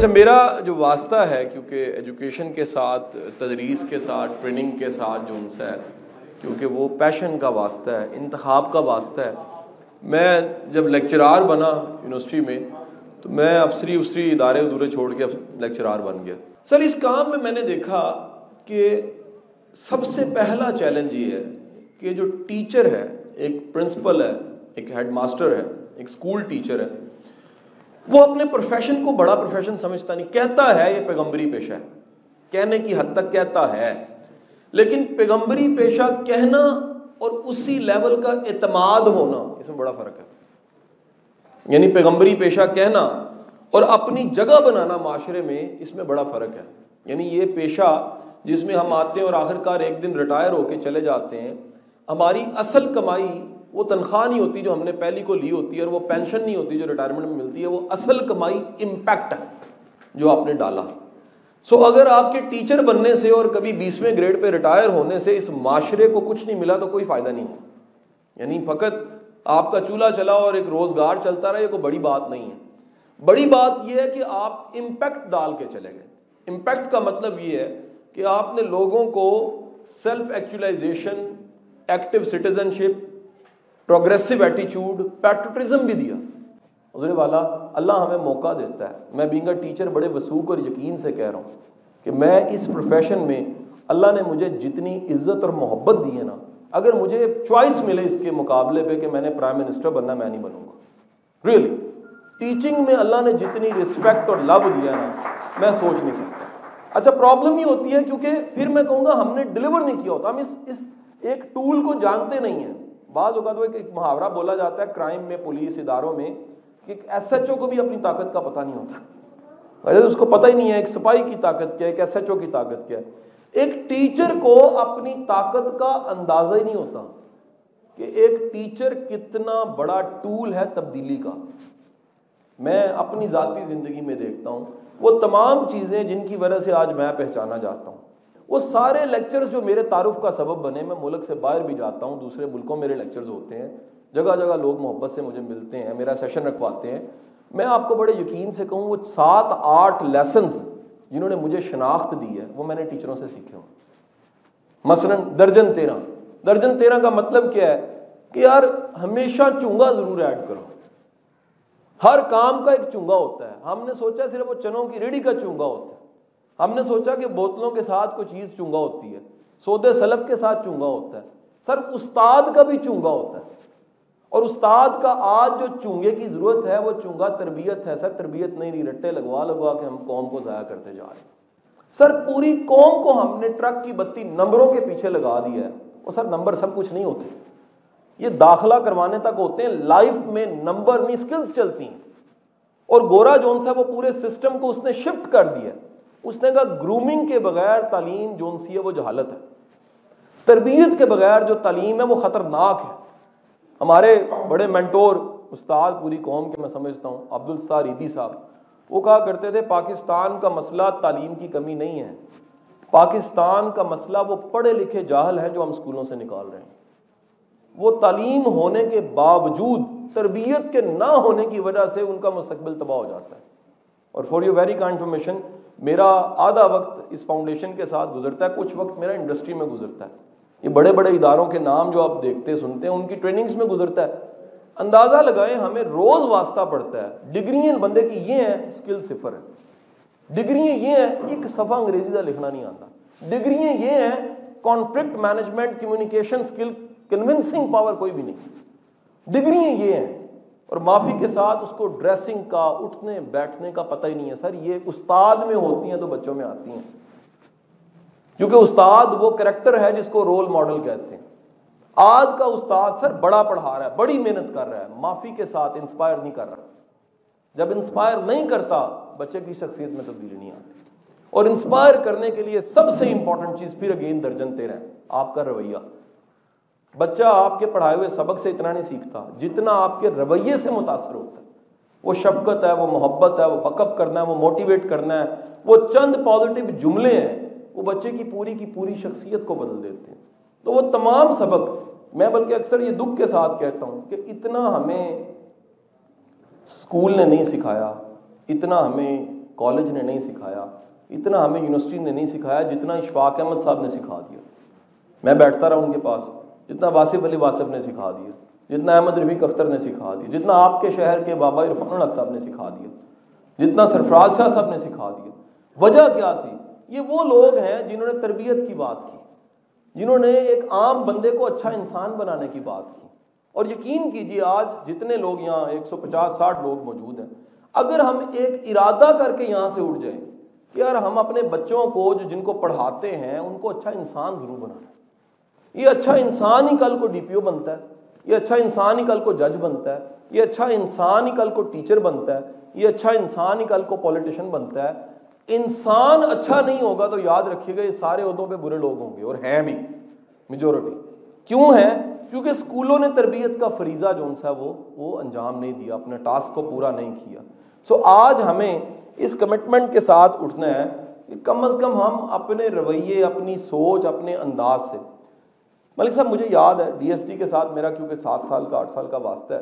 اچھا میرا جو واسطہ ہے، کیونکہ ایجوکیشن کے ساتھ، تدریس کے ساتھ ٹریننگ کے ساتھ جو ان سے ہے، کیونکہ وہ پیشن کا واسطہ ہے، انتخاب کا واسطہ ہے۔ میں جب لیکچرار بنا یونیورسٹی میں، تو میں افسری افسری ادارے ادورے چھوڑ کے لیکچرار بن گیا۔ سر، اس کام میں میں نے دیکھا کہ سب سے پہلا چیلنج یہ ہے کہ جو ٹیچر ہے، ایک پرنسپل ہے، ایک ہیڈ ماسٹر ہے، ایک اسکول ٹیچر ہے وہ اپنے پروفیشن کو بڑا پروفیشن سمجھتا نہیں، کہتا ہے یہ پیغمبری پیشہ ہے۔ کہنے کی حد تک کہتا ہے۔ لیکن پیغمبری پیشہ کہنا اور اسی لیول کا اعتماد ہونا، اس میں بڑا فرق ہے۔ یعنی پیغمبری پیشہ کہنا اور اپنی جگہ بنانا معاشرے میں، اس میں بڑا فرق ہے۔ یعنی یہ پیشہ جس میں ہم آتے ہیں اور آخر کار ایک دن ریٹائر ہو کے چلے جاتے ہیں، ہماری اصل کمائی وہ تنخواہ نہیں ہوتی جو ہم نے پہلی کو لی ہوتی ہے اور وہ پینشن نہیں ہوتی جو ریٹائرمنٹ میں ملتی ہے وہ اصل کمائی امپیکٹ ہے جو آپ نے ڈالا۔ سو so, اگر آپ کے ٹیچر بننے سے اور کبھی بیسویں گریڈ پہ ریٹائر ہونے سے اس معاشرے کو کچھ نہیں ملا تو کوئی فائدہ نہیں ہے۔ یعنی فقط آپ کا چولہا چلا اور ایک روزگار چلتا رہا یہ کوئی بڑی بات نہیں ہے۔ بڑی بات یہ ہے کہ آپ امپیکٹ ڈال کے چلے گئے۔ امپیکٹ کا مطلب یہ ہے کہ آپ نے لوگوں کو self actualisation active citizenship progressive ایٹیچیوڈ patriotism بھی دیا۔ حضور والا، اللہ ہمیں موقع دیتا ہے۔ میں بینگ اے ٹیچر بڑے وسوخ اور یقین سے کہہ رہا ہوں کہ میں اس پروفیشن میں اللہ نے مجھے جتنی عزت اور محبت دی ہے نا، اگر مجھے چوائس ملے اس کے مقابلے پہ کہ میں نے پرائم منسٹر بننا، میں نہیں بنوں گا۔ ریئلی ٹیچنگ میں اللہ نے جتنی رسپیکٹ اور لو دیا نا، میں سوچ نہیں سکتا۔ اچھا پرابلم یہ ہوتی ہے کیونکہ پھر میں کہوں گا ہم نے ڈلیور نہیں کیا ہوتا۔ ہم اس اس ایک ٹول کو جانتے نہیں ہیں۔ بعض اوقات وہ ایک محاورہ بولا جاتا ہے کرائم میں پولیس اداروں میں کہ ایس ایچ او کو بھی اپنی طاقت کا پتہ نہیں ہوتا۔ ارے اس کو پتہ ہی نہیں ہے، ایک سپاہی کی طاقت کیا ہے، ایک ایس ایچ او کی طاقت کیا ہے۔ ایک ٹیچر کو اپنی طاقت کا اندازہ ہی نہیں ہوتا کہ ایک ٹیچر کتنا بڑا ٹول ہے تبدیلی کا۔ میں اپنی ذاتی زندگی میں دیکھتا ہوں، وہ تمام چیزیں جن کی وجہ سے آج میں پہچانا جاتا ہوں۔ وہ سارے لیکچرز جو میرے تعارف کا سبب بنے، میں ملک سے باہر بھی جاتا ہوں، دوسرے ملکوں میرے لیکچرز ہوتے ہیں، جگہ جگہ لوگ محبت سے مجھے ملتے ہیں، میرا سیشن رکھواتے ہیں۔ میں آپ کو بڑے یقین سے کہوں، وہ سات آٹھ لیسنز جنہوں نے مجھے شناخت دی ہے، وہ میں نے ٹیچروں سے سیکھے ہوں۔ مثلاً درجن تیرہ۔ درجن تیرہ کا مطلب کیا ہے؟ کہ یار ہمیشہ چونگا ضرور ایڈ کرو۔ ہر کام کا ایک چونگا ہوتا ہے۔ ہم نے سوچا صرف وہ چنوں کی ریڑھی کا چونگا ہوتا ہے۔ ہم نے سوچا کہ بوتلوں کے ساتھ کوئی چیز چونگا ہوتی ہے، سودے سلف کے ساتھ چونگا ہوتا ہے۔ سر، استاد کا بھی چونگا ہوتا ہے۔ اور استاد کا آج جو چونگے کی ضرورت ہے، وہ چونگا تربیت ہے۔ سر، تربیت نہیں نہیں، رٹے لگوا لگوا کے ہم قوم کو ضائع کرتے جا رہے ہیں۔ سر، پوری قوم کو ہم نے ٹرک کی بتی نمبروں کے پیچھے لگا دیا ہے۔ وہ سر، نمبر سب کچھ نہیں ہوتے۔ یہ داخلہ کروانے تک ہوتے ہیں۔ لائف میں نمبر نہیں اسکلس چلتی ہیں۔ اور گورا جون سا وہ پورے سسٹم کو اس نے شفٹ کر دیا اس نے کہا گرومنگ کے بغیر تعلیم جون سی ہے وہ جہالت ہے۔ تربیت کے بغیر جو تعلیم ہے وہ خطرناک ہے۔ ہمارے بڑے مینٹور استاد پوری قوم کے میں سمجھتا ہوں، عبد الستار عیدی صاحب، وہ کہا کرتے تھے، پاکستان کا مسئلہ تعلیم کی کمی نہیں ہے۔ پاکستان کا مسئلہ وہ پڑھے لکھے جاہل ہیں جو ہم اسکولوں سے نکال رہے ہیں۔ وہ تعلیم ہونے کے باوجود تربیت کے نہ ہونے کی وجہ سے ان کا مستقبل تباہ ہو جاتا ہے۔ اور فار یو ویری کا انفارمیشن میرا آدھا وقت اس فاؤنڈیشن کے ساتھ گزرتا ہے، کچھ وقت میرا انڈسٹری میں گزرتا ہے۔ یہ بڑے بڑے اداروں کے نام جو آپ دیکھتے، سنتے ہیں ان کی ٹریننگز میں گزرتا ہے۔ اندازہ لگائیں، ہمیں روز واسطہ پڑتا ہے۔ ڈگری بندے کی یہ ہیں اسکل صفر ہے۔ ڈگری یہ ہیں ایک صفحہ انگریزی کا لکھنا نہیں آتا۔ ڈگری یہ ہیں conflict management communication skill convincing power کوئی بھی نہیں۔ ڈگری یہ ہیں اور معافی کے ساتھ اس کو ڈریسنگ کا، اٹھنے، بیٹھنے کا پتہ ہی نہیں ہے۔ سر، یہ استاد میں ہوتی ہیں تو بچوں میں آتی ہیں۔ کیونکہ استاد وہ کریکٹر ہے جس کو رول ماڈل کہتے ہیں۔ آج کا استاد سر بڑا پڑھا رہا ہے، بڑی محنت کر رہا ہے، معافی کے ساتھ انسپائر نہیں کر رہا۔ جب انسپائر نہیں کرتا، بچے کی شخصیت میں تبدیلی نہیں آتی۔ اور انسپائر کرنے کے لیے سب سے امپورٹنٹ چیز پھر اگین درجن تیرہ آپ کا رویہ۔ بچہ آپ کے پڑھائے ہوئے سبق سے اتنا نہیں سیکھتا جتنا آپ کے رویے سے متاثر ہوتا ہے۔ وہ شفقت ہے، وہ محبت ہے، وہ بکپ کرنا ہے، وہ موٹیویٹ کرنا ہے۔ وہ چند پازیٹیو جملے ہیں، وہ بچے کی پوری کی پوری شخصیت کو بدل دیتے ہیں۔ تو وہ تمام سبق، میں بلکہ اکثر یہ دکھ کے ساتھ کہتا ہوں کہ اتنا ہمیں اسکول نے نہیں سکھایا، اتنا ہمیں کالج نے نہیں سکھایا، اتنا ہمیں یونیورسٹی نے نہیں سکھایا جتنا اشفاق احمد صاحب نے سکھا دیا۔ میں بیٹھتا رہا ان کے پاس۔ جتنا واصف علی واصف نے سکھا دیا جتنا احمد رفیق اختر نے سکھا دیا جتنا آپ کے شہر کے بابا عرفان الحق صاحب نے سکھا دیا جتنا سرفراز شاہ صاحب نے سکھا دیا وجہ کیا تھی؟ یہ وہ لوگ ہیں جنہوں نے تربیت کی بات کی، جنہوں نے ایک عام بندے کو اچھا انسان بنانے کی بات کی۔ اور یقین کیجیے آج جتنے لوگ یہاں، ایک سو پچاس، ساٹھ لوگ موجود ہیں، اگر ہم ایک ارادہ کر کے یہاں سے اٹھ جائیں کہ یار ہم اپنے بچوں کو جو جن کو پڑھاتے ہیں، ان کو اچھا انسان ضرور بنانا یہ اچھا انسان ہی کل کو ڈی پی او بنتا ہے، یہ اچھا انسان ہی کل کو جج بنتا ہے، یہ اچھا انسان ہی کل کو ٹیچر بنتا ہے، یہ اچھا انسان ہی کل کو پولیٹیشین بنتا ہے۔ انسان اچھا نہیں ہوگا تو یاد رکھیے گا یہ سارے عہدوں پہ برے لوگ ہوں گے اور ہیں بھی میجورٹی کیوں ہے کیونکہ اسکولوں نے تربیت کا فریضہ جو ان سا وہ وہ انجام نہیں دیا، اپنے ٹاسک کو پورا نہیں کیا۔ سو آج ہمیں اس کمٹمنٹ کے ساتھ اٹھنا ہے کہ کم از کم ہم اپنے رویے، اپنی سوچ، اپنے انداز سے ملک صاحب، مجھے یاد ہے ڈی ایس ٹی کے ساتھ میرا، کیونکہ سات سال کا، آٹھ سال کا واسطہ ہے،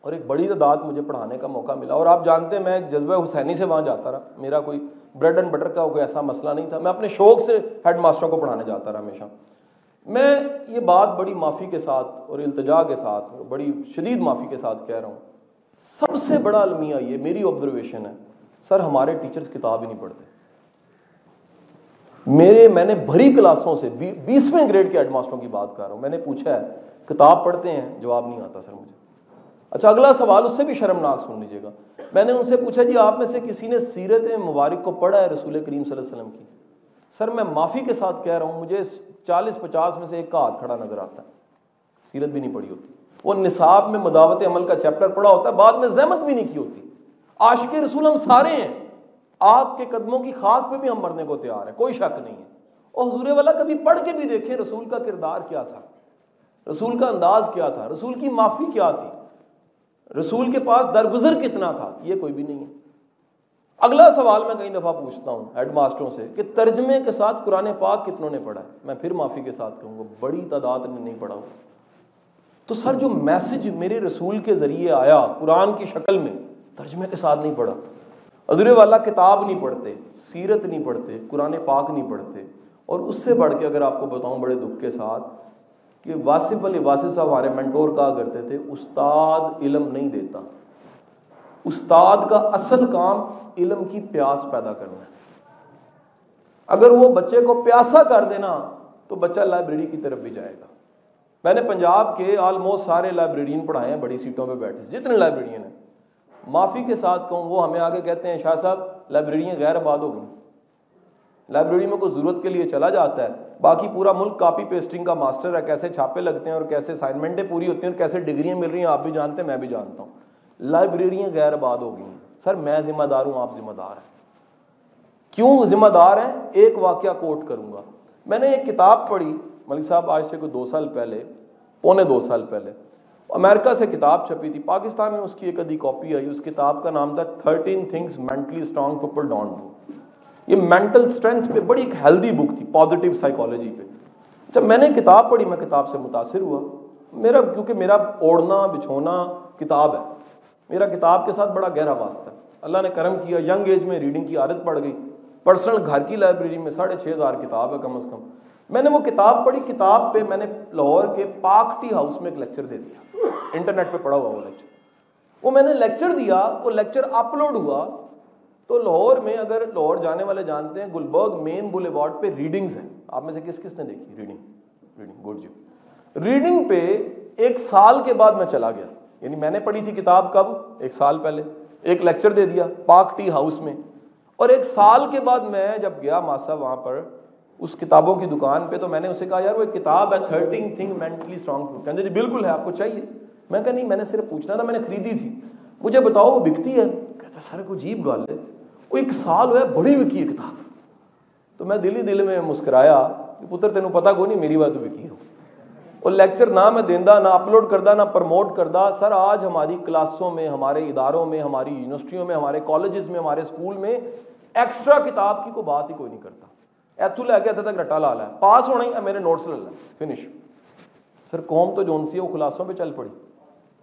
اور ایک بڑی تعداد مجھے پڑھانے کا موقع ملا، اور آپ جانتے ہیں، میں ایک جذبہ حسینی سے وہاں جاتا رہا، میرا کوئی بریڈ اینڈ بٹر کا کوئی ایسا مسئلہ نہیں تھا، میں اپنے شوق سے ہیڈ ماسٹروں کو پڑھانے جاتا رہا ہمیشہ۔ میں یہ بات بڑی معافی کے ساتھ اور التجا کے ساتھ بڑی شدید معافی کے ساتھ کہہ رہا ہوں۔ سب سے بڑا المیہ یہ میری آبزرویشن ہے، سر ہمارے ٹیچرز کتاب ہی نہیں پڑھتے۔ میرے، میں نے بھری کلاسوں سے بیسویں گریڈ کے ہیڈ ماسٹروں کی بات کر رہا ہوں۔ میں نے پوچھا ہے، کتاب پڑھتے ہیں؟ جواب نہیں آتا سر مجھے۔ اچھا اگلا سوال، اس سے بھی شرمناک سن لیجیے گا۔ میں نے ان سے پوچھا جی آپ میں سے کسی نے سیرت مبارک کو پڑھا ہے رسول کریم صلی اللہ علیہ وسلم کی؟ سر، میں معافی کے ساتھ کہہ رہا ہوں، مجھے چالیس، پچاس میں سے ایک کا ہاتھ کھڑا نظر آتا ہے۔ سیرت بھی نہیں پڑھی ہوتی۔ وہ نصاب میں مداوت عمل کا چیپٹر پڑھا ہوتا ہے، بعد میں زحمت بھی نہیں کی ہوتی۔ عاشق رسول ہم سارے ہیں۔ آپ کے قدموں کی خاک پہ بھی ہم مرنے کو تیار ہیں، کوئی شک نہیں ہے۔ اور حضور والا کبھی پڑھ کے بھی دیکھیں رسول کا کردار کیا تھا۔ رسول کا انداز کیا تھا، رسول کی معافی کیا تھی۔ رسول کے پاس درگزر کتنا تھا، یہ کوئی بھی نہیں ہے۔ اگلا سوال میں کئی دفعہ پوچھتا ہوں ہیڈ ماسٹروں سے کہ ترجمے کے ساتھ قرآن پاک کتنوں نے پڑھا ہے؟ میں پھر معافی کے ساتھ کہوں گا، بڑی تعداد نے نہیں پڑھا تو سر، جو میسج میرے رسول کے ذریعے آیا قرآن کی شکل میں، ترجمے کے ساتھ نہیں پڑھا۔ عذر والا کتاب نہیں پڑھتے، سیرت نہیں پڑھتے، قرآن پاک نہیں پڑھتے۔ اور اس سے بڑھ کے اگر آپ کو بتاؤں بڑے دکھ کے ساتھ کہ واصف علی، واصف صاحب ہمارے مینٹور کہا کرتے تھے، استاد علم نہیں دیتا۔ استاد کا اصل کام علم کی پیاس پیدا کرنا ہے۔ اگر وہ بچے کو پیاسا کر دینا تو بچہ لائبریری کی طرف بھی جائے گا۔ میں نے پنجاب کے آلموسٹ سارے لائبریرین پڑھائے ہیں، بڑی سیٹوں پہ بیٹھے، جتنے لائبریرین ہیں۔ معافی کے ساتھ کہوں، وہ ہمیں آگے کہتے ہیں، شاہ صاحب، لائبریریاں غیر آباد ہو گئی لائبریری میں کوئی ضرورت کے لیے چلا جاتا ہے۔ باقی پورا ملک کاپی پیسٹنگ کا ماسٹر ہے، کیسے چھاپے لگتے ہیں اور کیسے اسائنمنٹیں پوری ہوتی ہیں اور کیسے ڈگریاں مل رہی ہیں، آپ بھی جانتے ہیں، میں بھی جانتا ہوں۔ لائبریریاں غیر آباد ہو گئی ہیں سر، میں ذمہ دار ہوں، آپ ذمہ دار ہیں۔ کیوں ذمہ دار ہیں؟ ایک واقعہ کوٹ کروں گا۔ میں نے ایک کتاب پڑھی، ملک صاحب، آج سے کوئی دو سال پہلے، پونے دو سال پہلے۔ امریکہ سے کتاب چھپی تھی، پاکستان میں اس کی ایک ادھی کاپی آئی، اس کتاب کا نام تھا thirteen things mentally strong people don't do یہ مینٹل اسٹرینتھ پہ بڑی ایک ہیلدی بک تھی، پازیٹیو سائیکالوجی پہ۔ جب میں نے کتاب پڑھی، میں کتاب سے متاثر ہوا۔ میرا، کیونکہ میرا اوڑھنا، بچھونا کتاب ہے۔ میرا کتاب کے ساتھ بڑا گہرا واسطہ ہے۔ اللہ نے کرم کیا، ینگ ایج میں ریڈنگ کی عادت پڑ گئی۔ پرسنل گھر کی لائبریری میں ساڑھے چھ ہزار کتاب ہے کم از کم۔ میں نے وہ کتاب پڑھی، کتاب پہ میں نے لاہور کے پاک ٹی ہاؤس میں ایک لیکچر دے دیا۔ انٹرنیٹ پہ پڑھا ہوا وہ لیکچر وہ میں نے لیکچر دیا، وہ لیکچر اپلوڈ ہوا۔ تو لاہور میں اگر لاہور جانے والے جانتے ہیں، گلبرگ مین بل ایوارڈ پہ ریڈنگز ہیں۔ آپ میں سے کس کس نے دیکھی؟ ریڈنگ ریڈنگ گڈ جی ریڈنگ پہ ایک سال کے بعد میں چلا گیا۔ یعنی میں نے پڑھی تھی کتاب کب؟ ایک سال پہلے۔ ایک لیکچر دے دیا پاک ٹی ہاؤس میں۔ اور ایک سال کے بعد میں جب گیا ماسا وہاں پر اس کتابوں کی دکان پہ تو میں نے اسے کہا، یار، وہ ایک کتاب ہے تھرٹین تھنگ مینٹلی اسٹرانگ کہتے جی بالکل ہے، آپ کو چاہیے. میں کہا، نہیں، میں نے صرف پوچھنا تھا، میں نے خریدی تھی. مجھے بتاؤ، وہ بکتی ہے؟ کہتا، سر کو عجیب گال ہے، وہ ایک سال ہوا بڑی وکی ہے کتاب. تو میں دل ہی دل میں مسکرایا کہ، پتر، تینوں پتا کو نہیں، میری بات وکی ہو وہ. لیکچر نہ میں دیندہ نہ اپلوڈ کردہ نہ پروموٹ کردہ سر، آج ہماری کلاسوں میں، ہمارے اداروں میں، ہماری یونیورسٹیوں میں، ہمارے کالجز میں، ہمارے اسکول میں ایکسٹرا کتاب کی کوئی بات ہی کوئی نہیں کرتا. ایتھو لے کے تک رٹا لا ہے پاس ہونا ہی ہے میرے نوٹس لے لیں فنش سر قوم تو جون سی ہے وہ خلاصوں پہ چل پڑی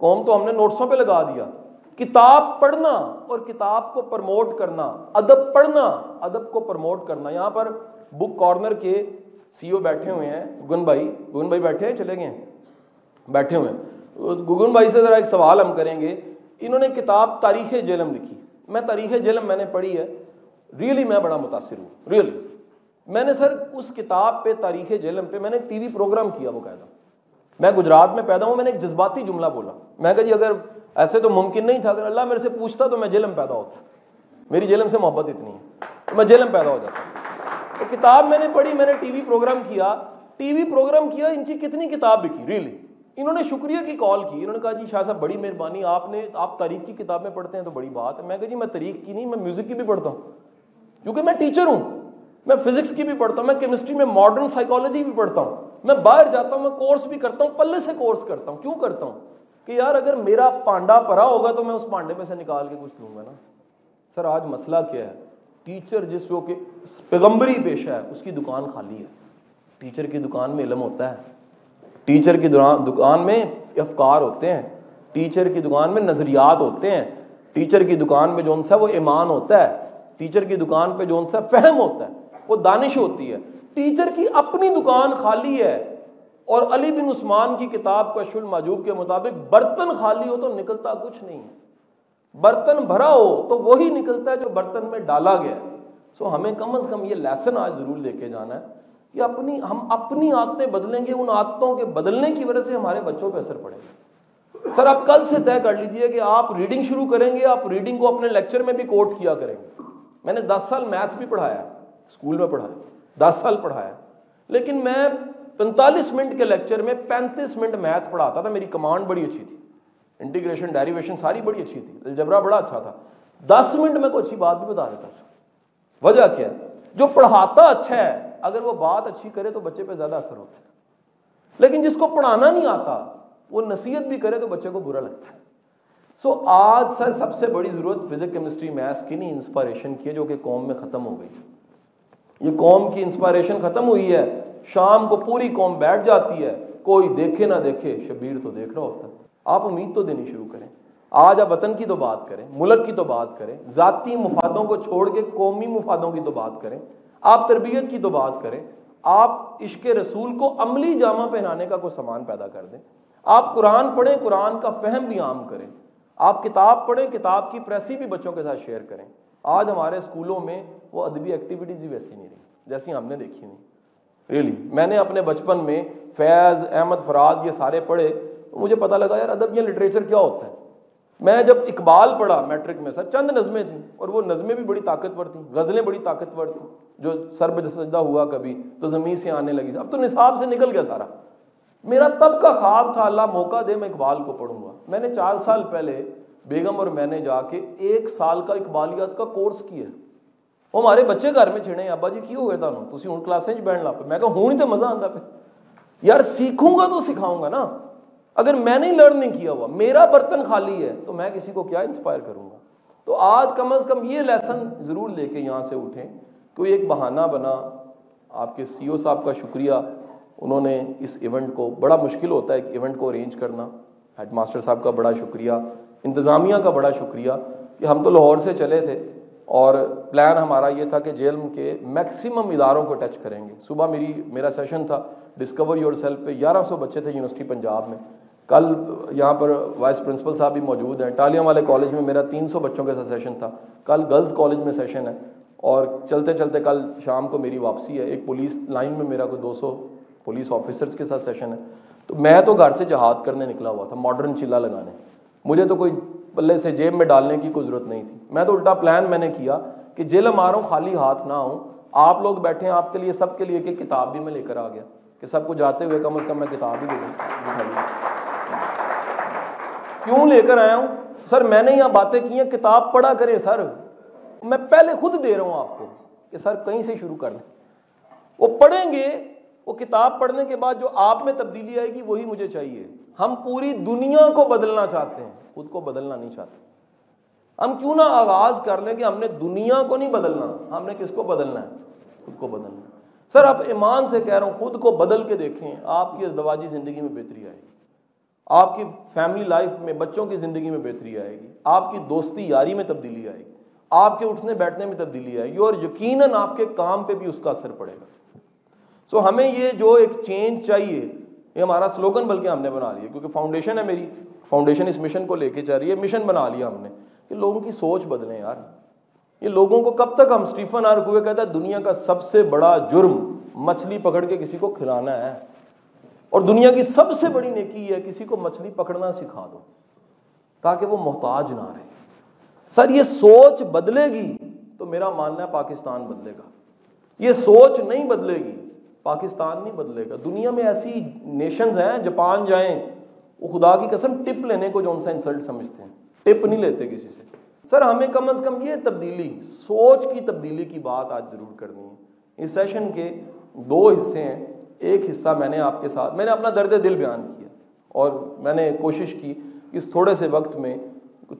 قوم تو ہم نے نوٹسوں پہ لگا دیا کتاب پڑھنا اور کتاب کو پرموٹ کرنا ادب پڑھنا ادب کو پرموٹ کرنا یہاں پر بک کارنر کے سی او بیٹھے ہوئے ہیں گگن بھائی گگن بھائی بیٹھے ہیں چلے گئے ہیں بیٹھے ہوئے ہیں گگن بھائی سے ذرا ایک سوال ہم کریں گے انہوں نے کتاب تاریخ جیلم لکھی میں تاریخ جیلم میں نے پڑھی ہے ریئلی میں بڑا متاثر ہوں ریئلی میں نے سر اس کتاب پہ تاریخ جیلم پہ میں نے ٹی وی پروگرام کیا وہ قاعدہ میں گجرات میں پیدا ہوں، میں نے ایک جذباتی جملہ بولا۔ میں کہا جی اگر ایسے تو ممکن نہیں تھا، اگر اللہ میرے سے پوچھتا تو میں جیلم پیدا ہوتا۔ میری جیلم سے محبت اتنی ہے تو میں جیلم پیدا ہو جاتا۔ تو کتاب میں نے پڑھی، میں نے ٹی وی پروگرام کیا۔ ٹی وی پروگرام کیا، ان کی کتنی کتاب بکی ریئلی انہوں نے شکریہ کی کال کی۔ انہوں نے کہا جی شاہ صاحب، بڑی مہربانی، آپ نے، آپ تاریخ کی کتابیں پڑھتے ہیں تو بڑی بات ہے۔ میں کہا جی میں تاریخ کی نہیں، میں میوزک کی بھی پڑھتا ہوں۔ کیونکہ میں ٹیچر ہوں۔ میں فزکس کی بھی پڑھتا ہوں، میں کیمسٹری میں ماڈرن سائیکالوجی بھی پڑھتا ہوں۔ میں باہر جاتا ہوں، میں کورس بھی کرتا ہوں، پلے سے کورس کرتا ہوں۔ کیوں کرتا ہوں؟ کہ یار اگر میرا پانڈا پرا ہوگا تو میں اس پانڈے میں سے نکال کے کچھ لوں گا نا۔ سر، آج مسئلہ کیا ہے؟ ٹیچر جس جو کہ پیغمبری پیشہ ہے، اس کی دکان خالی ہے۔ ٹیچر کی دکان میں علم ہوتا ہے۔ ٹیچر کی دکان میں افکار ہوتے ہیں۔ ٹیچر کی دکان میں نظریات ہوتے ہیں۔ ٹیچر کی دکان میں جو ان سا وہ ایمان ہوتا ہے۔ ٹیچر کی دکان پہ جو ان سا فہم ہوتا ہے۔ وہ دانش ہوتی ہے۔ ٹیچر کی اپنی دکان خالی ہے اور علی بن عثمان کی کتاب کا شل ماجوب کے مطابق برتن خالی ہو تو نکلتا کچھ نہیں ہے۔ برتن بھرا ہو تو وہی نکلتا ہے جو برتن میں ڈالا گیا ہے۔ سو ہمیں کم از کم یہ لیسن آج ضرور لے کے جانا ہے کہ اپنی ہم اپنی عادتیں بدلیں گے، ان عادتوں کے بدلنے کی وجہ سے ہمارے بچوں پہ اثر پڑے گا۔ سر، آپ کل سے طے کر لیجیے کہ آپ ریڈنگ شروع کریں گے، آپ ریڈنگ کو اپنے لیکچر میں بھی کوٹ کیا کریں گے۔ میں نے دس سال میتھ بھی پڑھایا اسکول میں پڑھایا، دس سال پڑھایا۔ لیکن میں پینتالیس منٹ کے لیکچر میں پینتیس منٹ میتھ پڑھاتا تھا، میری کمانڈ بڑی اچھی تھی۔ انٹیگریشن، ڈیریویشن ساری بڑی اچھی تھی۔ الجبرا بڑا اچھا تھا۔ دس منٹ میں کوئی اچھی بات بھی بتا دیتا تھا۔ وجہ کیا ہے؟ جو پڑھاتا اچھا ہے، اگر وہ بات اچھی کرے تو بچے پہ زیادہ اثر ہوتا ہے۔ لیکن جس کو پڑھانا نہیں آتا، وہ نصیحت بھی کرے تو بچے کو برا لگتا ہے۔ سو آج سر سب سے بڑی ضرورت فزکس کیمسٹری، میتھس کی نہیں انسپائریشن کی ہے، جو کہ قوم میں ختم ہو گئی۔ یہ قوم کی انسپائریشن ختم ہوئی ہے۔ شام کو پوری قوم بیٹھ جاتی ہے۔ کوئی دیکھے نہ دیکھے، شبیر تو دیکھ رہا ہوتا۔ ہے آپ امید تو دینی شروع کریں۔ آج آپ وطن کی تو بات کریں، ملک کی تو بات کریں، ذاتی مفادوں کو چھوڑ کے قومی مفادوں کی تو بات کریں، آپ تربیت کی تو بات کریں، آپ عشق رسول کو عملی جامع پہنانے کا کوئی سامان پیدا کر دیں۔ آپ قرآن پڑھیں، قرآن کا فہم بھی عام کریں۔ آپ کتاب پڑھیں، کتاب کی پریسی بھی بچوں کے ساتھ شیئر کریں۔ آج ہمارے اسکولوں میں وہ ادبی ایکٹیویٹیز بھی ویسی نہیں رہی، جیسی ہم نے دیکھی نہیں۔ ریلی میں نے اپنے بچپن میں فیض احمد فراز یہ سارے پڑھے مجھے پتا لگا یار ادب یا لٹریچر کیا ہوتا ہے؟ میں جب اقبال پڑھا میٹرک میں، سر چند نظمیں تھیں، اور وہ نظمیں بھی بڑی طاقتور تھیں، غزلیں بڑی طاقتور تھیں، جو سر سجدہ ہوا کبھی، تو زمین سے آنے لگی۔ اب تو نصاب سے نکل گیا سارا۔ میرا تب کا خواب تھا، اللہ موقع دے، میں اقبال کو پڑھوں گا۔ میں نے چار سال پہلے بیگم اور میں نے جا کے ایک سال کا اقبالیات کا کورس کیا۔ وہ ہمارے بچے گھر میں چھڑے ابا جی کی ہو گیا تھا تھی ہوں کلاسیں بہن لا پہ میں کہا ہوں نہیں تو مزہ آتا پہ یار سیکھوں گا تو سکھاؤں گا نا اگر میں نے لرن نہیں کیا ہوا میرا برتن خالی ہے تو میں کسی کو کیا انسپائر کروں گا تو آج کم از کم یہ لیسن ضرور لے کے یہاں سے اٹھیں کوئی ایک بہانہ بنا آپ کے سی او صاحب کا شکریہ انہوں نے اس ایونٹ کو بڑا مشکل ہوتا ہے کہ ایونٹ کو ارینج کرنا ہیڈ ماسٹر صاحب کا بڑا شکریہ انتظامیہ کا بڑا شکریہ کہ ہم تو لاہور سے چلے تھے اور پلان ہمارا یہ تھا کہ جیل کے میکسیمم اداروں کو ٹچ کریں گے۔ صبح میری، میرا سیشن تھا ڈسکور یور سیلف پہ گیارہ سو بچے تھے یونیورسٹی پنجاب میں۔ کل یہاں پر وائس پرنسپل صاحب بھی موجود ہیں۔ ٹالیاں والے کالج میں میرا تین سو بچوں کے ساتھ سیشن تھا۔ کل گرلز کالج میں سیشن ہے۔ اور چلتے چلتے کل شام کو میری واپسی ہے۔ ایک پولیس لائن میں میرا کوئی دو سو پولیس آفیسرس کے ساتھ سیشن ہے۔ تو میں تو گھر سے جہاد کرنے نکلا ہوا تھا ماڈرن چلا لگانے۔ مجھے تو کوئی پلے سے جیب میں ڈالنے کی کوئی ضرورت نہیں تھی۔ میں تو الٹا پلان میں نے کیا کہ جیل ماروں، خالی ہاتھ نہ آؤں آپ لوگ بیٹھے ہیں، آپ کے لیے، سب کے لیے کہ کتاب بھی میں لے کر آ گیا کہ سب کو جاتے ہوئے کم از کم میں کتاب ہی دے دوں۔ کیوں لے کر آیا ہوں؟ سر، میں نے یہاں باتیں کی ہیں، کتاب پڑھا کرے سر۔ میں پہلے خود دے رہا ہوں آپ کو کہ سر، کہیں سے شروع کر دیں۔ وہ پڑھیں گے وہ کتاب پڑھنے کے بعد جو آپ میں تبدیلی آئے گی وہی مجھے چاہیے۔ ہم پوری دنیا کو بدلنا چاہتے ہیں، خود کو بدلنا نہیں چاہتے۔ ہم کیوں نہ آغاز کر لیں کہ ہم نے دنیا کو نہیں بدلنا، ہم نے کس کو بدلنا ہے؟ خود کو بدلنا سر، آپ ایمان سے کہہ رہا ہوں، خود کو بدل کے دیکھیں، آپ کی ازدواجی زندگی میں بہتری آئے گی۔ آپ کی فیملی لائف میں، بچوں کی زندگی میں بہتری آئے گی۔ آپ کی دوستی یاری میں تبدیلی آئے گی۔ آپ کے اٹھنے بیٹھنے میں تبدیلی آئے گی۔ اور یقیناً آپ کے کام پہ بھی اس کا اثر پڑے گا۔ سو ہمیں یہ جو ایک چینج چاہیے، یہ ہمارا سلوگن بلکہ ہم نے بنا لیا کیونکہ فاؤنڈیشن ہے میری فاؤنڈیشن اس مشن کو لے کے چل رہی ہے مشن بنا لیا ہم نے۔ کہ لوگوں کی سوچ بدلیں یار۔ یہ لوگوں کو کب تک ہم اسٹیفن آرک ہوئے کہتا ہے، دنیا کا سب سے بڑا جرم، مچھلی پکڑ کے کسی کو کھلانا ہے۔ اور دنیا کی سب سے بڑی نیکی ہے، کسی کو مچھلی پکڑنا سکھا دو، تاکہ وہ محتاج نہ رہے۔ سر، یہ سوچ بدلے گی تو میرا ماننا ہے پاکستان بدلے گا۔ یہ سوچ نہیں بدلے گی پاکستان نہیں بدلے گا۔ دنیا میں ایسی نیشنز ہیں، جاپان جائیں، وہ خدا کی قسم ٹپ لینے کو جو ان سے انسلٹ سمجھتے ہیں۔ ٹپ نہیں لیتے کسی سے۔ سر، ہمیں کم از کم یہ تبدیلی، سوچ کی تبدیلی کی بات آج ضرور کرنی ہے۔ اس سیشن کے دو حصے ہیں۔ ایک حصہ میں نے آپ کے ساتھ، میں نے اپنا درد دل بیان کیا اور میں نے کوشش کی اس تھوڑے سے وقت میں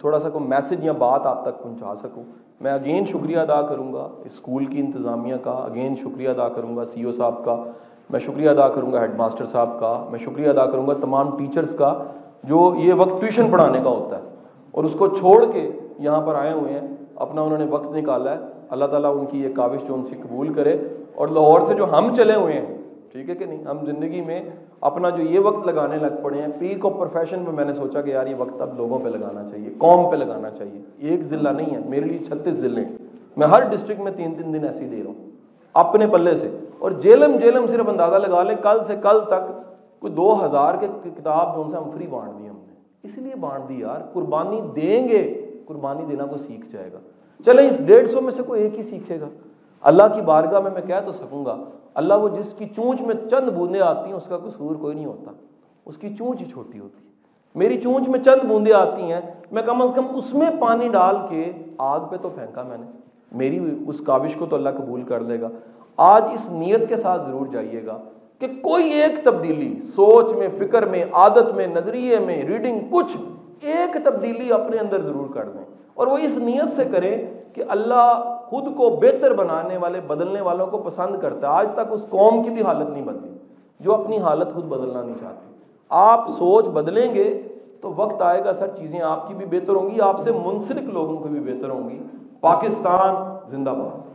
تھوڑا سا کوئی میسج یا بات آپ تک پہنچا سکوں۔ میں اگین شکریہ ادا کروں گا اسکول کی انتظامیہ کا اگین شکریہ ادا کروں گا سی او صاحب کا۔ میں شکریہ ادا کروں گا ہیڈ ماسٹر صاحب کا۔ میں شکریہ ادا کروں گا تمام ٹیچرز کا جو یہ وقت ٹیوشن پڑھانے کا ہوتا ہے۔ اور اس کو چھوڑ کے یہاں پر آئے ہوئے ہیں۔ اپنا انہوں نے وقت نکالا ہے۔ اللہ تعالیٰ ان کی یہ کاوش جو ان سے قبول کرے۔ اور لاہور سے جو ہم چلے ہوئے ہیں ٹھیک ہے کہ نہیں؟ ہم زندگی میں اپنا جو یہ وقت لگانے لگ پڑے ہیں پیک آف پروفیشن میں میں نے سوچا کہ یار یہ وقت اب لوگوں پہ لگانا چاہیے، قوم پہ لگانا چاہیے۔ ایک ضلع نہیں ہے، میرے لیے چھتیس ضلع ہیں۔ میں ہر ڈسٹرکٹ میں تین تین دن ایسی دے رہا ہوں، اپنے پلے سے۔ اور جیلم جیلم صرف اندازہ لگا لیں، کل سے کل تک کوئی دو ہزار کے کتاب جو ان سے ہم فری بانٹ دی ہم نے۔ اس لیے بانٹ دی یار، قربانی دیں گے۔ قربانی دینا کو سیکھ جائے گا۔ چلے اس ڈیڑھ سو میں سے کوئی ایک ہی سیکھے گا۔ اللہ کی بارگاہ میں میں کہہ تو سکوں گا اللہ وہ جس کی چونچ میں چند بوندیں آتی ہیں، اس کا قصور کوئی نہیں ہوتا۔ اس کی چونچ ہی چھوٹی ہوتی ہے۔ میری چونچ میں چند بوندیں آتی ہیں، میں کم از کم اس میں پانی ڈال کے آگ پہ تو پھینکا میں نے۔ میری اس کاوش کو تو اللہ قبول کر لے گا۔ آج اس نیت کے ساتھ ضرور جائیے گا کہ کوئی ایک تبدیلی، سوچ میں، فکر میں، عادت میں، نظریے میں، ریڈنگ، کچھ ایک تبدیلی اپنے اندر ضرور کر دیں۔ اور وہ اس نیت سے کریں کہ اللہ خود کو بہتر بنانے والے، بدلنے والوں کو پسند کرتا ہے۔ آج تک اس قوم کی بھی حالت نہیں بدلی، جو اپنی حالت خود بدلنا نہیں چاہتی۔ آپ سوچ بدلیں گے تو وقت آئے گا سر، چیزیں آپ کی بھی بہتر ہوں گی، آپ سے منسلک لوگوں کی بھی بہتر ہوں گی۔ پاکستان زندہ باد۔